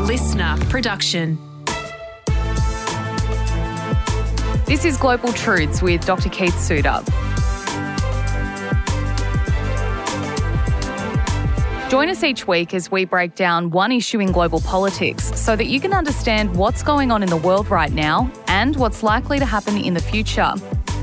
listener production. This is Global Truths with Dr. Keith Suter. Join us each week as we break down one issue in global politics so that you can understand what's going on in the world right now and what's likely to happen in the future.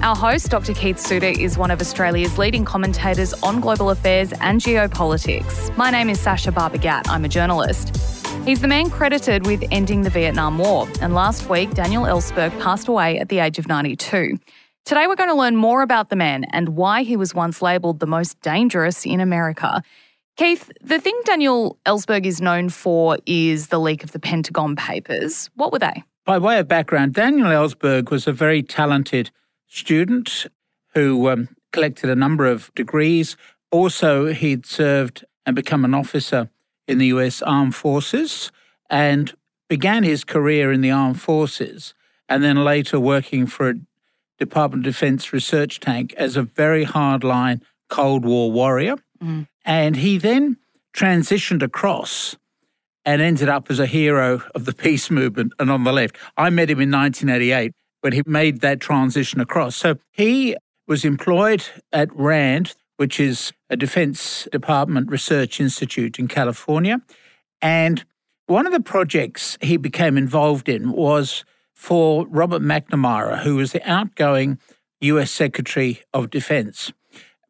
Our host, Dr. Keith Suter, is one of Australia's leading commentators on global affairs and geopolitics. My name is Sasha Barbagat. I'm a journalist. He's the man credited with ending the Vietnam War, and last week, Daniel Ellsberg passed away at the age of 92. Today, we're going to learn more about the man and why he was once labelled the most dangerous in America. Keith, the thing Daniel Ellsberg is known for is the leak of the Pentagon Papers. What were they? By way of background, Daniel Ellsberg was a very talented student who um, collected a number of degrees. Also, he'd served and become an officer in the US Armed Forces and began his career in the Armed Forces and then later working for a Department of Defense research tank as a very hardline Cold War warrior. Mm. And he then transitioned across and ended up as a hero of the peace movement and on the left. I met him in 1988 when he made that transition across. So he was employed at RAND, which is a Defense Department Research Institute in California. And one of the projects he became involved in was for Robert McNamara, who was the outgoing US Secretary of Defense.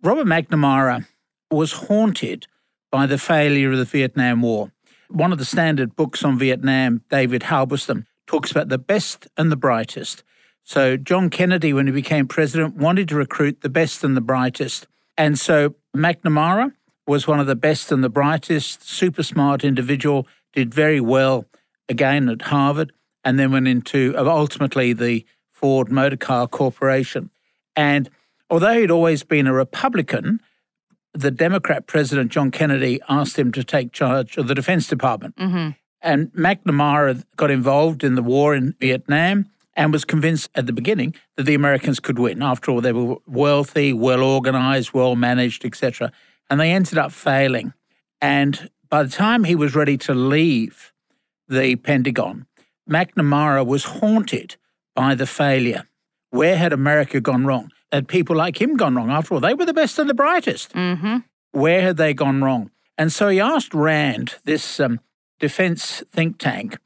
Robert McNamara was haunted by the failure of the Vietnam War. One of the standard books on Vietnam, David Halberstam, talks about the best and the brightest. So, John Kennedy, when he became president, wanted to recruit the best and the brightest. And so, McNamara was one of the best and the brightest, super smart individual, did very well again at Harvard, and then went into uh, ultimately the Ford Motor Car Corporation. And although he'd always been a Republican, the Democrat president, John Kennedy, asked him to take charge of the Defense Department. Mm-hmm. And McNamara got involved in the war in Vietnam and was convinced at the beginning that the Americans could win. After all, they were wealthy, well organized, well managed, etc. And they ended up failing. And by the time he was ready to leave the Pentagon, McNamara was haunted by the failure. Where had America gone wrong? had people like him gone wrong? After all, they were the best and the brightest. Mm-hmm. Where had they gone wrong? And so he asked RAND, this um, defense think tank,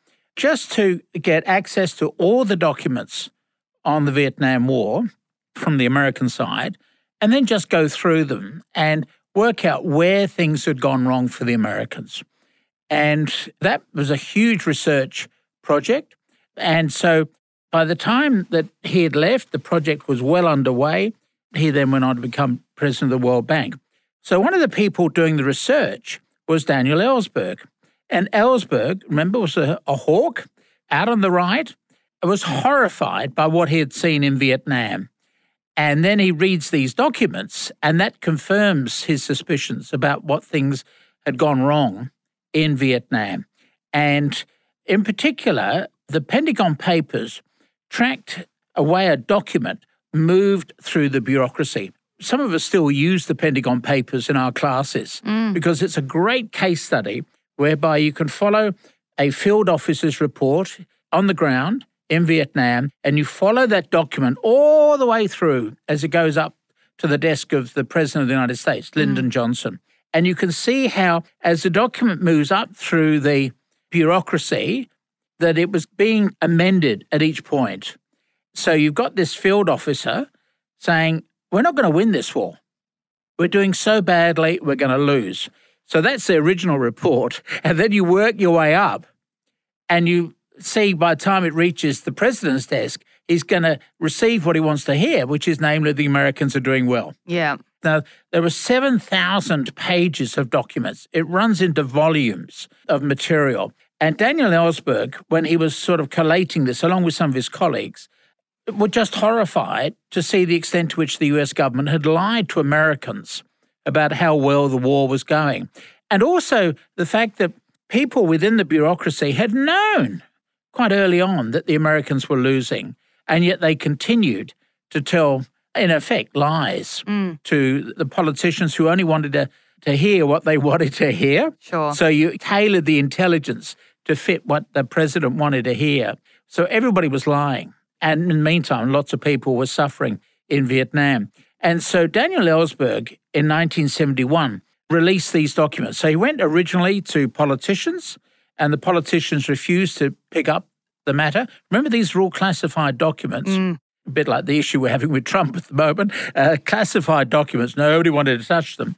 just to get access to all the documents on the Vietnam War from the American side, and then just go through them and work out where things had gone wrong for the Americans. And that was a huge research project. And so by the time that he had left, the project was well underway. He then went on to become president of the World Bank. So one of the people doing the research was Daniel Ellsberg. And Ellsberg, remember, was a, a hawk out on the right, was horrified by what he had seen in Vietnam. And then he reads these documents, and that confirms his suspicions about what things had gone wrong in Vietnam. And in particular, the Pentagon Papers tracked away a document moved through the bureaucracy. Some of us still use the Pentagon Papers in our classes mm. because it's a great case study whereby you can follow a field officer's report on the ground in Vietnam and you follow that document all the way through as it goes up to the desk of the President of the United States, Lyndon mm. Johnson. And you can see how, as the document moves up through the bureaucracy, that it was being amended at each point. So you've got this field officer saying, We're not going to win this war. We're doing so badly, we're going to lose. So that's the original report. And then you work your way up and you see by the time it reaches the president's desk, he's going to receive what he wants to hear, which is namely the Americans are doing well. Yeah. Now, there were 7,000 pages of documents. It runs into volumes of material. And Daniel Ellsberg, when he was sort of collating this along with some of his colleagues, were just horrified to see the extent to which the US government had lied to Americans about how well the war was going. And also the fact that people within the bureaucracy had known quite early on that the Americans were losing, and yet they continued to tell, in effect, lies mm. to the politicians who only wanted to, to hear what they wanted to hear. Sure. So you tailored the intelligence to fit what the president wanted to hear. So everybody was lying. And in the meantime, lots of people were suffering in Vietnam. And so Daniel Ellsberg in 1971 released these documents. So he went originally to politicians, and the politicians refused to pick up the matter. Remember, these were all classified documents. Mm. A bit like the issue we're having with Trump at the moment. Uh, classified documents, nobody wanted to touch them.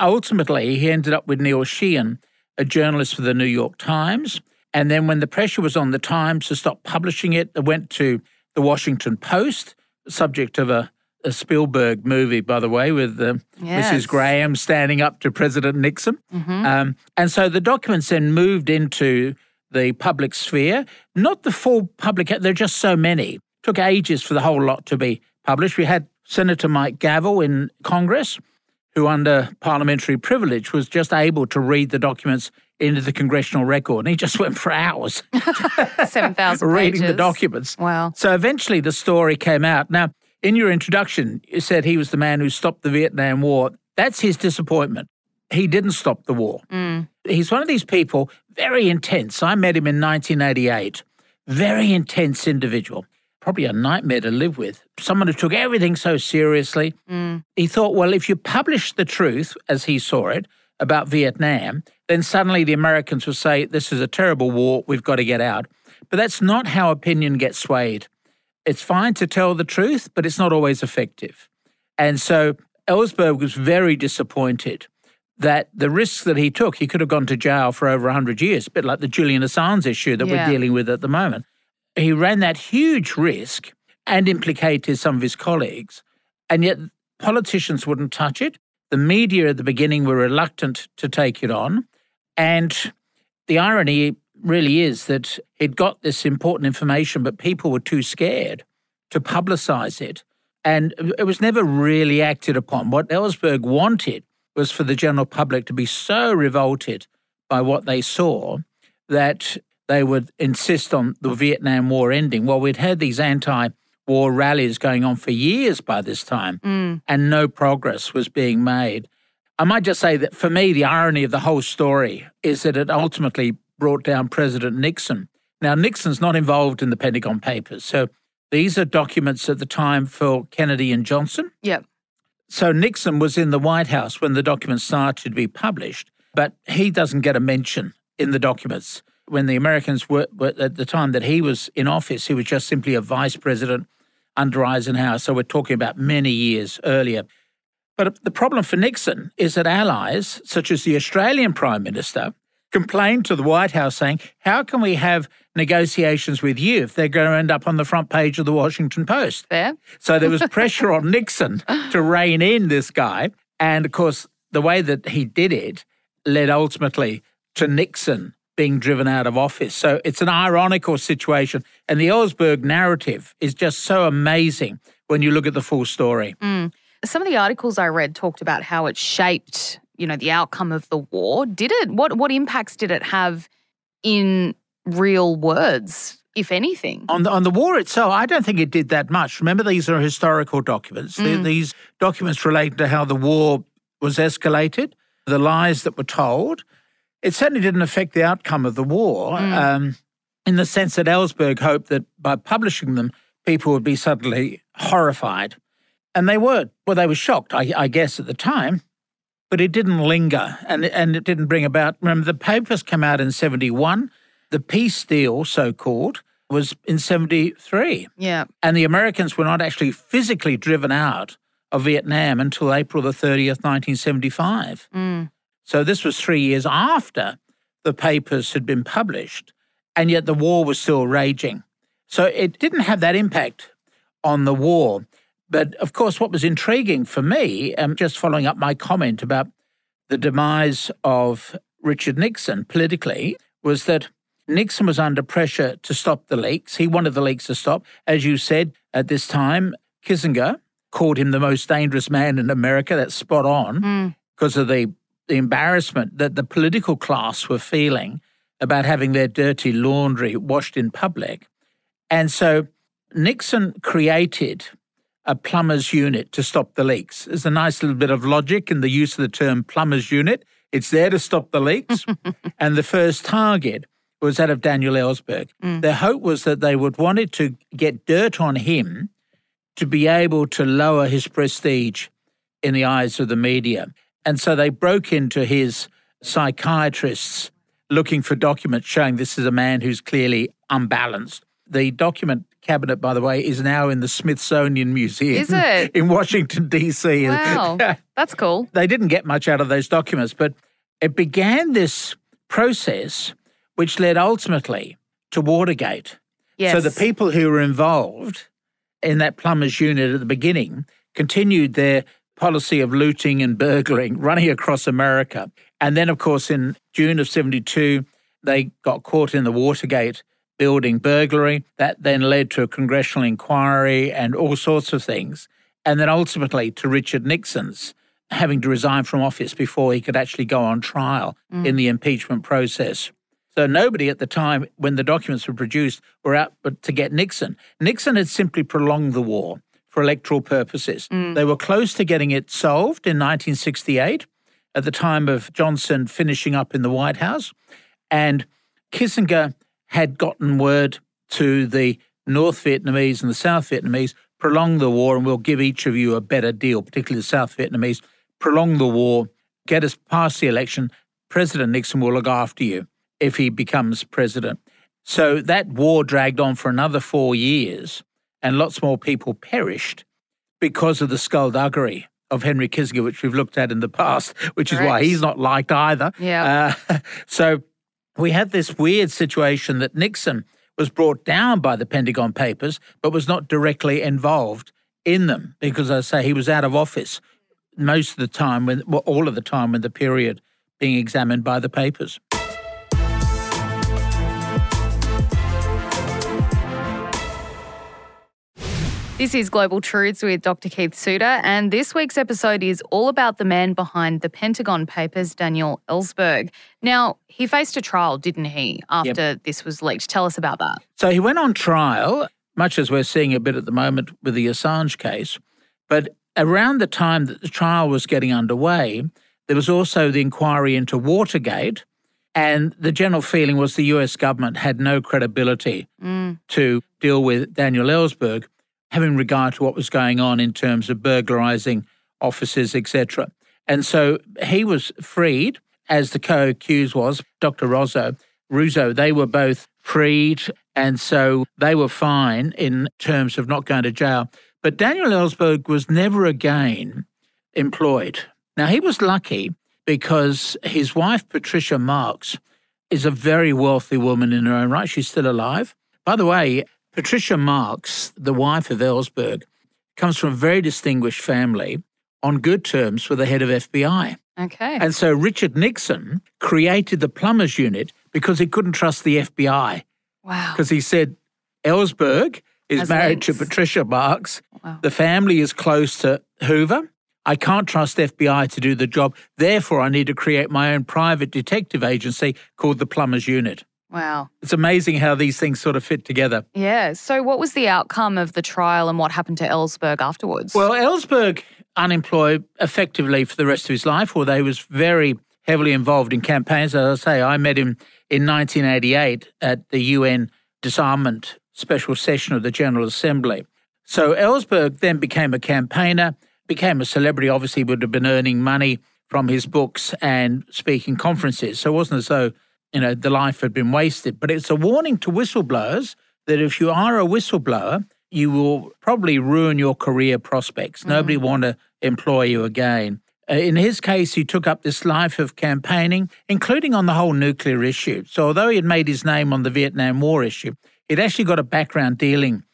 Ultimately, he ended up with Neil Sheehan, a journalist for the New York Times. And then, when the pressure was on the Times to stop publishing it, it went to the Washington Post, subject of a, a Spielberg movie, by the way, with uh, yes. Mrs. Graham standing up to President Nixon. Mm-hmm. Um, and so the documents then moved into the public sphere. Not the full public, there are just so many. It took ages for the whole lot to be published. We had Senator Mike Gravel in Congress, who, under parliamentary privilege, was just able to read the documents into the congressional record. And he just went for hours 7,000 reading the documents. Wow. So eventually the story came out. Now, in your introduction, you said he was the man who stopped the Vietnam War. That's his disappointment. He didn't stop the war. Mm. He's one of these people, very intense. I met him in 1988. Very intense individual. Probably a nightmare to live with. Someone who took everything so seriously. Mm. He thought, well, if you publish the truth as he saw it about Vietnam, then suddenly the Americans will say, this is a terrible war, we've got to get out. But that's not how opinion gets swayed. It's fine to tell the truth, but it's not always effective. And so Ellsberg was very disappointed that the risks that he took, he could have gone to jail for over 100 years, a bit like the Julian Assange issue that yeah. we're dealing with at the moment. He ran that huge risk and implicated some of his colleagues, and yet politicians wouldn't touch it. The media at the beginning were reluctant to take it on. And the irony really is that he'd got this important information, but people were too scared to publicize it. And it was never really acted upon. What Ellsberg wanted was for the general public to be so revolted by what they saw that they would insist on the Vietnam War ending. Well, we'd had these anti war rallies going on for years by this time, mm. and no progress was being made. I might just say that for me, the irony of the whole story is that it ultimately brought down President Nixon. Now, Nixon's not involved in the Pentagon Papers. So these are documents at the time for Kennedy and Johnson. Yep. So Nixon was in the White House when the documents started to be published, but he doesn't get a mention in the documents. When the Americans were, were at the time that he was in office, he was just simply a vice president under Eisenhower. So we're talking about many years earlier. But the problem for Nixon is that allies, such as the Australian Prime Minister, complained to the White House saying, How can we have negotiations with you if they're going to end up on the front page of the Washington Post? Fair. So there was pressure on Nixon to rein in this guy. And of course, the way that he did it led ultimately to Nixon being driven out of office. So it's an ironical situation. And the Ellsberg narrative is just so amazing when you look at the full story. Mm. Some of the articles I read talked about how it shaped you know the outcome of the war. Did it what what impacts did it have in real words if anything? On the, on the war itself i don't think it did that much. Remember these are historical documents. Mm. these documents relate to how the war was escalated the lies that were told. It certainly didn't affect the outcome of the war mm. um, in the sense that ellsberg hoped that by publishing them people would be suddenly horrified. And they were well they were shocked I, I guess at the time but it didn't linger and, and it didn't bring about. Remember, the papers came out in 71. The peace deal, so called, was in 73. Yeah. And the Americans were not actually physically driven out of Vietnam until April the 30th, 1975. Mm. So this was three years after the papers had been published, and yet the war was still raging. So it didn't have that impact on the war. But of course, what was intriguing for me, um, just following up my comment about the demise of Richard Nixon politically, was that Nixon was under pressure to stop the leaks. He wanted the leaks to stop. As you said, at this time, Kissinger called him the most dangerous man in America. That's spot on mm. because of the, the embarrassment that the political class were feeling about having their dirty laundry washed in public. And so Nixon created a plumber's unit to stop the leaks. There's a nice little bit of logic in the use of the term plumber's unit. It's there to stop the leaks. and the first target was that of Daniel Ellsberg. Mm. Their hope was that they would wanted to get dirt on him to be able to lower his prestige in the eyes of the media. And so they broke into his psychiatrists looking for documents showing this is a man who's clearly unbalanced. The document cabinet, by the way, is now in the Smithsonian Museum Is it? in Washington, D.C. Wow. That's cool. they didn't get much out of those documents, but it began this process which led ultimately to Watergate. Yes. So the people who were involved in that plumbers unit at the beginning continued their policy of looting and burgling running across America. And then, of course, in June of 72, they got caught in the Watergate building burglary. That then led to a congressional inquiry and all sorts of things. And then ultimately to Richard Nixon's having to resign from office before he could actually go on trial mm. in the impeachment process. So nobody at the time, when the documents were produced, were out but to get Nixon. Nixon had simply prolonged the war for electoral purposes. Mm. They were close to getting it solved in 1968 at the time of Johnson finishing up in the White House. And Kissinger had gotten word to the North Vietnamese and the South Vietnamese prolong the war and we'll give each of you a better deal, particularly the South Vietnamese. Prolong the war, get us past the election. President Nixon will look after you if he becomes president. So that war dragged on for another four years, and lots more people perished because of the skullduggery of Henry Kissinger, which we've looked at in the past, which is why he's not liked either. Yeah. Uh, so we had this weird situation that Nixon was brought down by the Pentagon Papers, but was not directly involved in them because, as I say, he was out of office most of the time, when well, all of the time, when the period being examined by the papers. This is Global Truths with Dr. Keith Suter, and this week's episode is all about the man behind the Pentagon Papers, Daniel Ellsberg. Now, he faced a trial, didn't he, after this was leaked? Tell us about that. So he went on trial, much as we're seeing a bit at the moment with the Assange case. But around the time that the trial was getting underway, there was also the inquiry into Watergate. And the general feeling was the US government had no credibility mm. to deal with Daniel Ellsberg, having regard to what was going on in terms of burglarizing offices, etc. And so he was freed, as the co accused was, Dr. Rosso, Russo. They were both freed, and so they were fine in terms of not going to jail. But Daniel Ellsberg was never again employed. Now, he was lucky because his wife, Patricia Marx, is a very wealthy woman in her own right. She's still alive. By the way, Patricia Marx, the wife of Ellsberg, comes from a very distinguished family on good terms with the head of FBI. Okay. And so Richard Nixon created the plumbers unit because he couldn't trust the FBI wow. because he said Ellsberg is Has married to. Patricia Marx. Wow. The family is close to Hoover. I can't trust FBI to do the job. Therefore, I need to create my own private detective agency called the Plumbers Unit. Wow. It's amazing how these things sort of fit together. Yeah. So, what was the outcome of the trial and what happened to Ellsberg afterwards? Well, Ellsberg unemployed effectively for the rest of his life, although he was very heavily involved in campaigns. As I say, I met him in 1988 at the UN disarmament special session of the General Assembly. So Ellsberg then became a campaigner, became a celebrity, obviously would have been earning money from his books and speaking conferences. So it wasn't as though, you know, the life had been wasted. But it's a warning to whistleblowers that if you are a whistleblower, you will probably ruin your career prospects. Nobody want to employ you again. Uh, in his case, he took up this life of campaigning, including on the whole nuclear issue. So, although he had made his name on the Vietnam War issue, he'd actually got a background dealing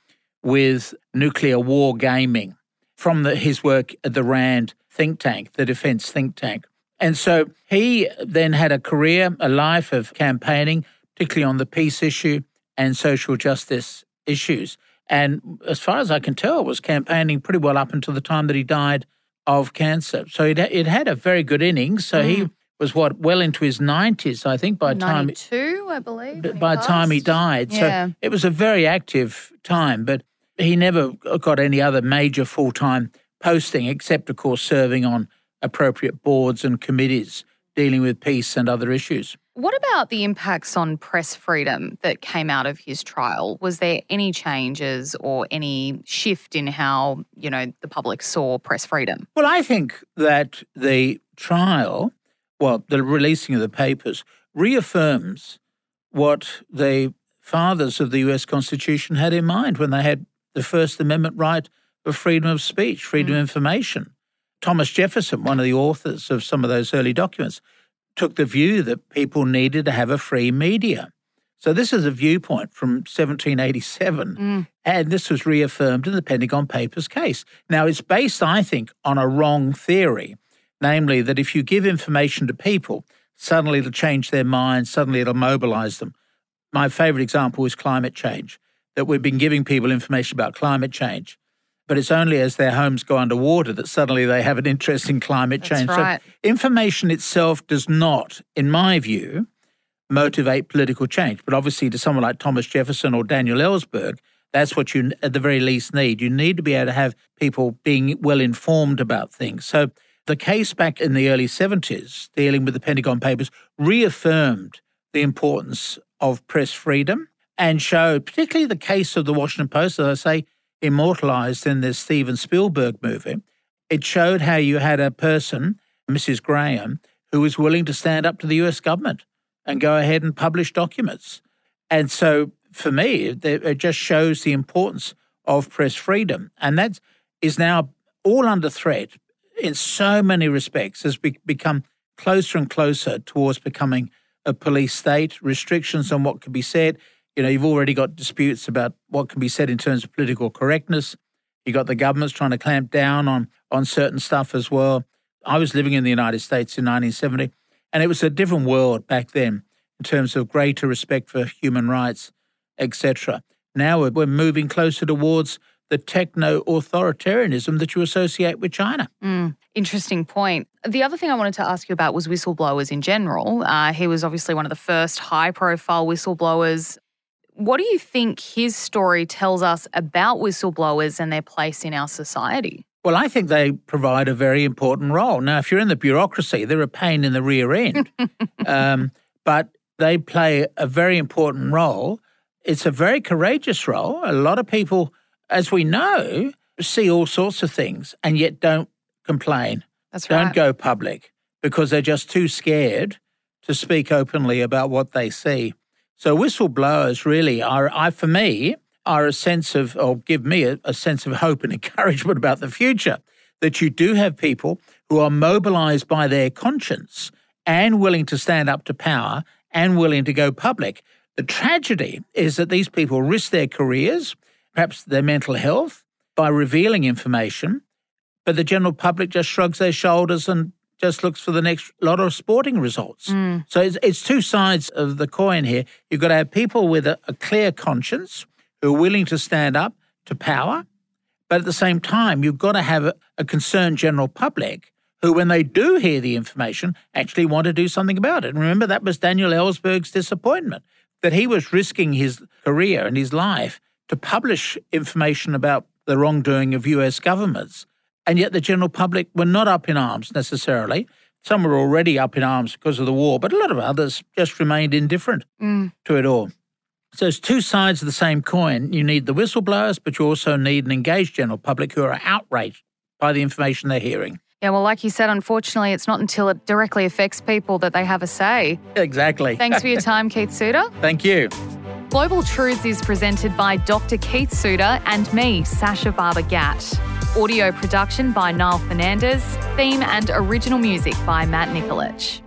with nuclear war gaming from the, his work at the RAND think tank, the defense think tank. And so he then had a career, a life of campaigning, particularly on the peace issue and social justice issues. And as far as I can tell, was campaigning pretty well up until the time that he died of cancer. So it, it had a very good innings. So he mm. was what well into his nineties, I think, by time 92, I believe. by the time he died. Yeah. So it was a very active time, but he never got any other major full time posting except, of course, serving on appropriate boards and committees dealing with peace and other issues. What about the impacts on press freedom that came out of his trial? Was there any changes or any shift in how, you know, the public saw press freedom? Well, I think that the trial, well, the releasing of the papers, reaffirms what the fathers of the US Constitution had in mind when they had the First Amendment right of freedom of speech, freedom mm. of information. Thomas Jefferson, one of the authors of some of those early documents, took the view that people needed to have a free media. So this is a viewpoint from 1787, mm. and this was reaffirmed in the Pentagon Papers case. Now, it's based, I think, on a wrong theory, namely that if you give information to people, suddenly it'll change their minds, suddenly it'll mobilize them. My favorite example is climate change, that we've been giving people information about climate change but it's only as their homes go underwater that suddenly they have an interest in climate change. Right. So information itself does not, in my view, motivate political change. But obviously, to someone like Thomas Jefferson or Daniel Ellsberg, that's what you at the very least need. You need to be able to have people being well informed about things. So the case back in the early 70s, dealing with the Pentagon Papers, reaffirmed the importance of press freedom and showed, particularly the case of the Washington Post, as I say, immortalized in this Steven Spielberg movie. It showed how you had a person, Mrs. Graham, who was willing to stand up to the US government and go ahead and publish documents. And so for me, it just shows the importance of press freedom. And that is now all under threat in so many respects, has become closer and closer towards becoming a police state, restrictions on what can be said. You know, you've already got disputes about what can be said in terms of political correctness. You've got the governments trying to clamp down on, on certain stuff as well. I was living in the United States in 1970, and it was a different world back then in terms of greater respect for human rights, etc. Now we're moving closer towards the techno authoritarianism that you associate with China. Mm, interesting point. The other thing I wanted to ask you about was whistleblowers in general. Uh, he was obviously one of the first high profile whistleblowers what do you think his story tells us about whistleblowers and their place in our society? Well, I think they provide a very important role. Now, if you're in the bureaucracy, they're a pain in the rear end, um, but they play a very important role. It's a very courageous role. A lot of people, as we know, see all sorts of things and yet don't complain. That's don't right. go public because they're just too scared to speak openly about what they see. So whistleblowers really are, I for me, are a sense of, or give me a, a sense of hope and encouragement about the future. That you do have people who are mobilized by their conscience and willing to stand up to power and willing to go public. The tragedy is that these people risk their careers, perhaps their mental health, by revealing information, but the general public just shrugs their shoulders and just looks for the next lot of sporting results. Mm. So it's, it's two sides of the coin here. You've got to have people with a, a clear conscience who are willing to stand up to power, but at the same time, you've got to have a, a concerned general public who, when they do hear the information, actually want to do something about it. And remember, that was Daniel Ellsberg's disappointment that he was risking his career and his life to publish information about the wrongdoing of US governments and yet the general public were not up in arms necessarily. Some were already up in arms because of the war, but a lot of others just remained indifferent mm. to it all. So it's two sides of the same coin. You need the whistleblowers, but you also need an engaged general public who are outraged by the information they're hearing. Yeah, well, like you said, unfortunately, it's not until it directly affects people that they have a say. Exactly. Thanks for your time, Keith Suter. Thank you. Global Truths is presented by Dr. Keith Suter and me, Sasha Barber Gatt. Audio production by Niall Fernandez. Theme and original music by Matt Nikolic.